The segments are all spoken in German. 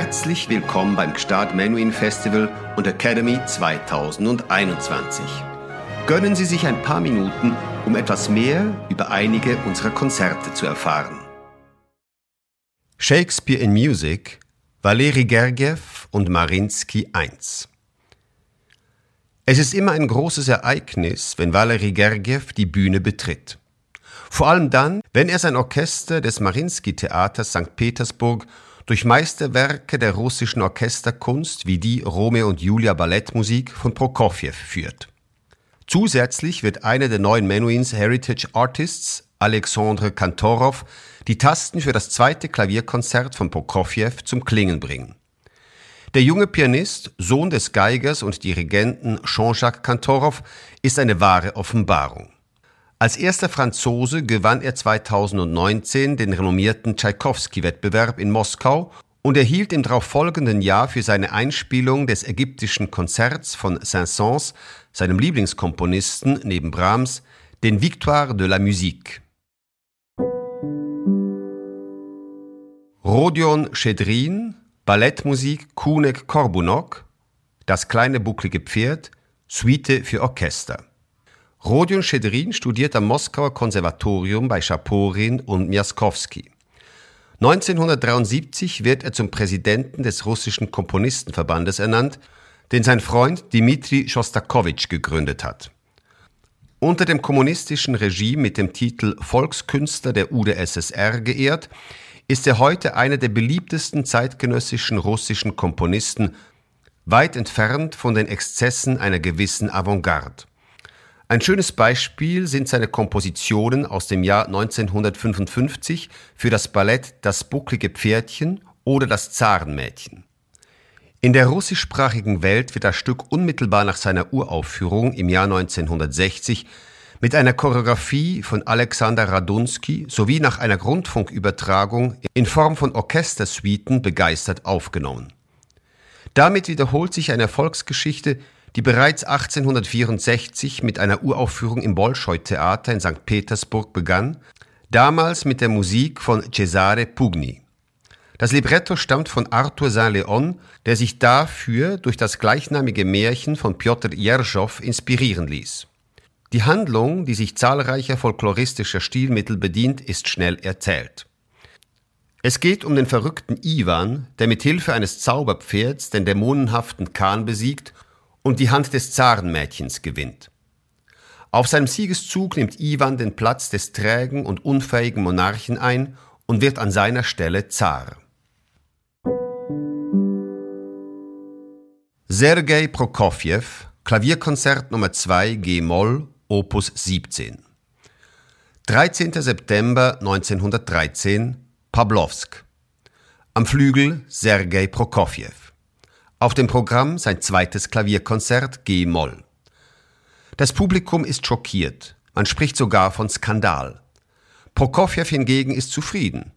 Herzlich willkommen beim Gstaad Menuhin Festival und Academy 2021. Gönnen Sie sich ein paar Minuten, um etwas mehr über einige unserer Konzerte zu erfahren. Shakespeare in Music, Valery Gergiev und Marinsky I. Es ist immer ein großes Ereignis, wenn Valery Gergiev die Bühne betritt. Vor allem dann, wenn er sein Orchester des Marinsky-Theaters St. Petersburg durch Meisterwerke der russischen Orchesterkunst wie die Romeo und Julia Ballettmusik von Prokofjew führt. Zusätzlich wird einer der neuen Menuhins Heritage Artists, Alexandre Kantorov, die Tasten für das zweite Klavierkonzert von Prokofjew zum Klingen bringen. Der junge Pianist, Sohn des Geigers und Dirigenten Jean-Jacques Kantorov, ist eine wahre Offenbarung. Als erster Franzose gewann er 2019 den renommierten Tschaikowski-Wettbewerb in Moskau und erhielt im darauffolgenden Jahr für seine Einspielung des ägyptischen Konzerts von Saint-Saëns, seinem Lieblingskomponisten neben Brahms, den Victoire de la Musique. Rodion Schedrin, Ballettmusik Kunek Korbunok, Das kleine bucklige Pferd, Suite für Orchester. Rodion Schedrin studiert am Moskauer Konservatorium bei Schaporin und Miaskowski. 1973 wird er zum Präsidenten des russischen Komponistenverbandes ernannt, den sein Freund Dmitri Schostakowitsch gegründet hat. Unter dem kommunistischen Regime mit dem Titel Volkskünstler der UdSSR geehrt, ist er heute einer der beliebtesten zeitgenössischen russischen Komponisten, weit entfernt von den Exzessen einer gewissen Avantgarde. Ein schönes Beispiel sind seine Kompositionen aus dem Jahr 1955 für das Ballett Das bucklige Pferdchen oder Das Zarenmädchen. In der russischsprachigen Welt wird das Stück unmittelbar nach seiner Uraufführung im Jahr 1960 mit einer Choreografie von Alexander Radunsky sowie nach einer Rundfunkübertragung in Form von Orchestersuiten begeistert aufgenommen. Damit wiederholt sich eine Erfolgsgeschichte, die bereits 1864 mit einer Uraufführung im Bolschoi-Theater in St. Petersburg begann, damals mit der Musik von Cesare Pugni. Das Libretto stammt von Arthur Saint-Leon, der sich dafür durch das gleichnamige Märchen von Piotr Jerschow inspirieren ließ. Die Handlung, die sich zahlreicher folkloristischer Stilmittel bedient, ist schnell erzählt. Es geht um den verrückten Iwan, der mit Hilfe eines Zauberpferds den dämonenhaften Kahn besiegt und die Hand des Zarenmädchens gewinnt. Auf seinem Siegeszug nimmt Iwan den Platz des trägen und unfähigen Monarchen ein und wird an seiner Stelle Zar. Sergei Prokofjew, Klavierkonzert Nummer 2 G-Moll, Opus 17. 13. September 1913, Pawlowsk. Am Flügel Sergei Prokofjew. Auf dem Programm sein zweites Klavierkonzert G-Moll. Das Publikum ist schockiert. Man spricht sogar von Skandal. Prokofjew hingegen ist zufrieden.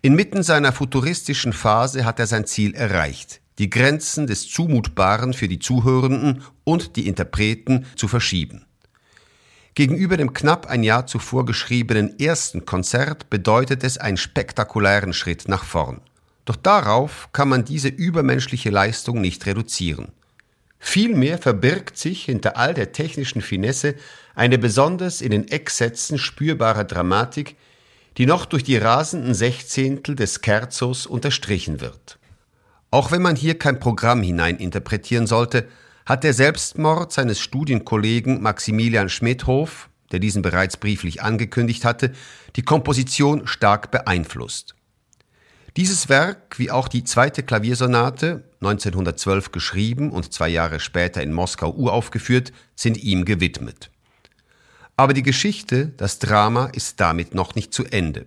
Inmitten seiner futuristischen Phase hat er sein Ziel erreicht, die Grenzen des Zumutbaren für die Zuhörenden und die Interpreten zu verschieben. Gegenüber dem knapp ein Jahr zuvor geschriebenen ersten Konzert bedeutet es einen spektakulären Schritt nach vorn. Doch darauf kann man diese übermenschliche Leistung nicht reduzieren. Vielmehr verbirgt sich hinter all der technischen Finesse eine besonders in den Ecksätzen spürbare Dramatik, die noch durch die rasenden Sechzehntel des Scherzos unterstrichen wird. Auch wenn man hier kein Programm hineininterpretieren sollte, hat der Selbstmord seines Studienkollegen Maximilian Schmidhoff, der diesen bereits brieflich angekündigt hatte, die Komposition stark beeinflusst. Dieses Werk, wie auch die zweite Klaviersonate, 1912 geschrieben und zwei Jahre später in Moskau uraufgeführt, sind ihm gewidmet. Aber die Geschichte, das Drama ist damit noch nicht zu Ende.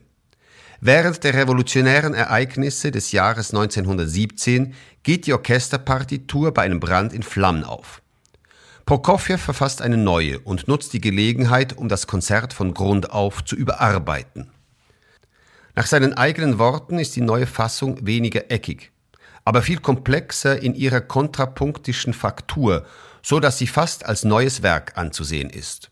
Während der revolutionären Ereignisse des Jahres 1917 geht die Orchesterpartitur bei einem Brand in Flammen auf. Prokofjew verfasst eine neue und nutzt die Gelegenheit, um das Konzert von Grund auf zu überarbeiten. Nach seinen eigenen Worten ist die neue Fassung weniger eckig, aber viel komplexer in ihrer kontrapunktischen Faktur, so dass sie fast als neues Werk anzusehen ist.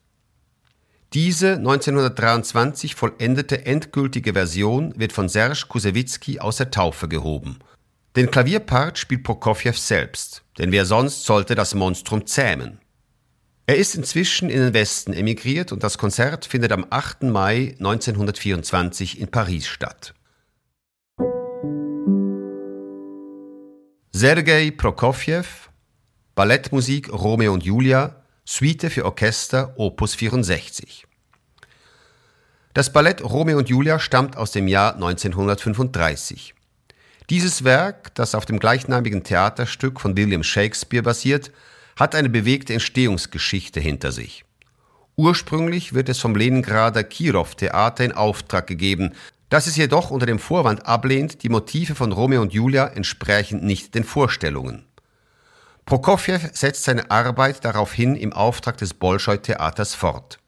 Diese 1923 vollendete endgültige Version wird von Serge Kusewitzki aus der Taufe gehoben. Den Klavierpart spielt Prokofjew selbst, denn wer sonst sollte das Monstrum zähmen? Er ist inzwischen in den Westen emigriert und das Konzert findet am 8. Mai 1924 in Paris statt. Sergei Prokofjew, Ballettmusik Romeo und Julia, Suite für Orchester Opus 64. Das Ballett Romeo und Julia stammt aus dem Jahr 1935. Dieses Werk, das auf dem gleichnamigen Theaterstück von William Shakespeare basiert, hat eine bewegte Entstehungsgeschichte hinter sich. Ursprünglich wird es vom Leningrader Kirov Theater in Auftrag gegeben, das es jedoch unter dem Vorwand ablehnt, die Motive von Romeo und Julia entsprechen nicht den Vorstellungen. Prokofjew setzt seine Arbeit daraufhin im Auftrag des Bolschoi-Theaters fort.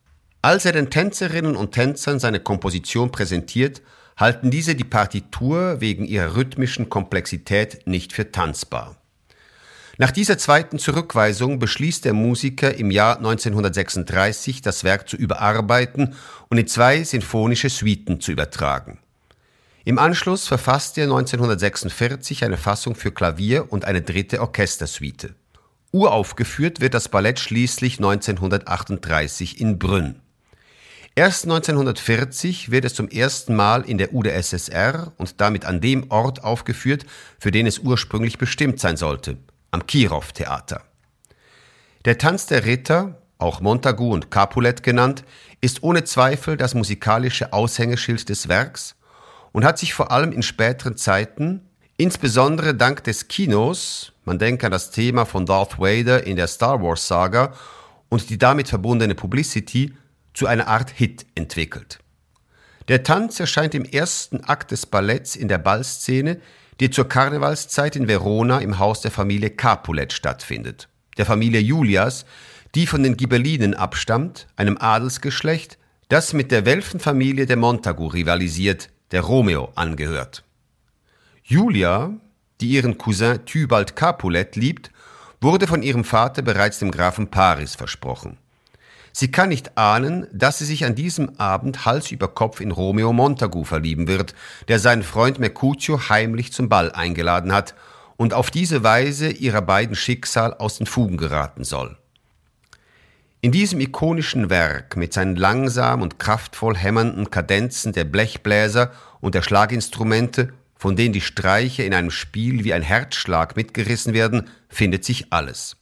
Als er den Tänzerinnen und Tänzern seine Komposition präsentiert, halten diese die Partitur wegen ihrer rhythmischen Komplexität nicht für tanzbar. Nach dieser zweiten Zurückweisung beschließt der Musiker im Jahr 1936, das Werk zu überarbeiten und in zwei sinfonische Suiten zu übertragen. Im Anschluss verfasst er 1946 eine Fassung für Klavier und eine dritte Orchestersuite. Uraufgeführt wird das Ballett schließlich 1938 in Brünn. Erst 1940 wird es zum ersten Mal in der UdSSR und damit an dem Ort aufgeführt, für den es ursprünglich bestimmt sein sollte, am Kirov-Theater. Der Tanz der Ritter, auch Montagu und Capulet genannt, ist ohne Zweifel das musikalische Aushängeschild des Werks und hat sich vor allem in späteren Zeiten, insbesondere dank des Kinos, man denke an das Thema von Darth Vader in der Star Wars Saga und die damit verbundene Publicity, zu einer Art Hit entwickelt. Der Tanz erscheint im ersten Akt des Balletts in der Ballszene, die zur Karnevalszeit in Verona im Haus der Familie Capulet stattfindet. Der Familie Julias, die von den Ghibellinen abstammt, einem Adelsgeschlecht, das mit der Welfenfamilie der Montagu rivalisiert, der Romeo angehört. Julia, die ihren Cousin Tybalt Capulet liebt, wurde von ihrem Vater bereits dem Grafen Paris versprochen. Sie kann nicht ahnen, dass sie sich an diesem Abend Hals über Kopf in Romeo Montagu verlieben wird, der seinen Freund Mercutio heimlich zum Ball eingeladen hat und auf diese Weise ihrer beiden Schicksal aus den Fugen geraten soll. In diesem ikonischen Werk mit seinen langsam und kraftvoll hämmernden Kadenzen der Blechbläser und der Schlaginstrumente, von denen die Streiche in einem Spiel wie ein Herzschlag mitgerissen werden, findet sich alles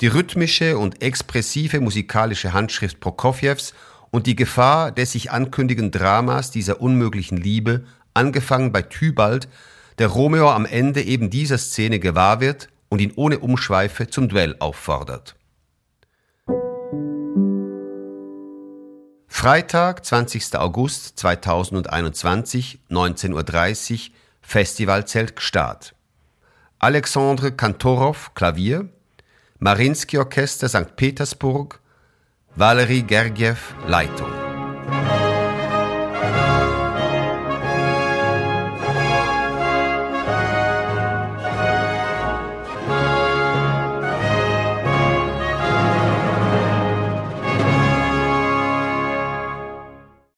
die rhythmische und expressive musikalische Handschrift Prokofjews und die Gefahr des sich ankündigenden Dramas dieser unmöglichen Liebe, angefangen bei Tybalt, der Romeo am Ende eben dieser Szene gewahr wird und ihn ohne Umschweife zum Duell auffordert. Freitag, 20. August 2021, 19.30 Uhr, Festivalzelt Gstaad. Alexandre Kantorov, Klavier, Marinsky Orchester St. Petersburg, Valery Gergiev Leitung.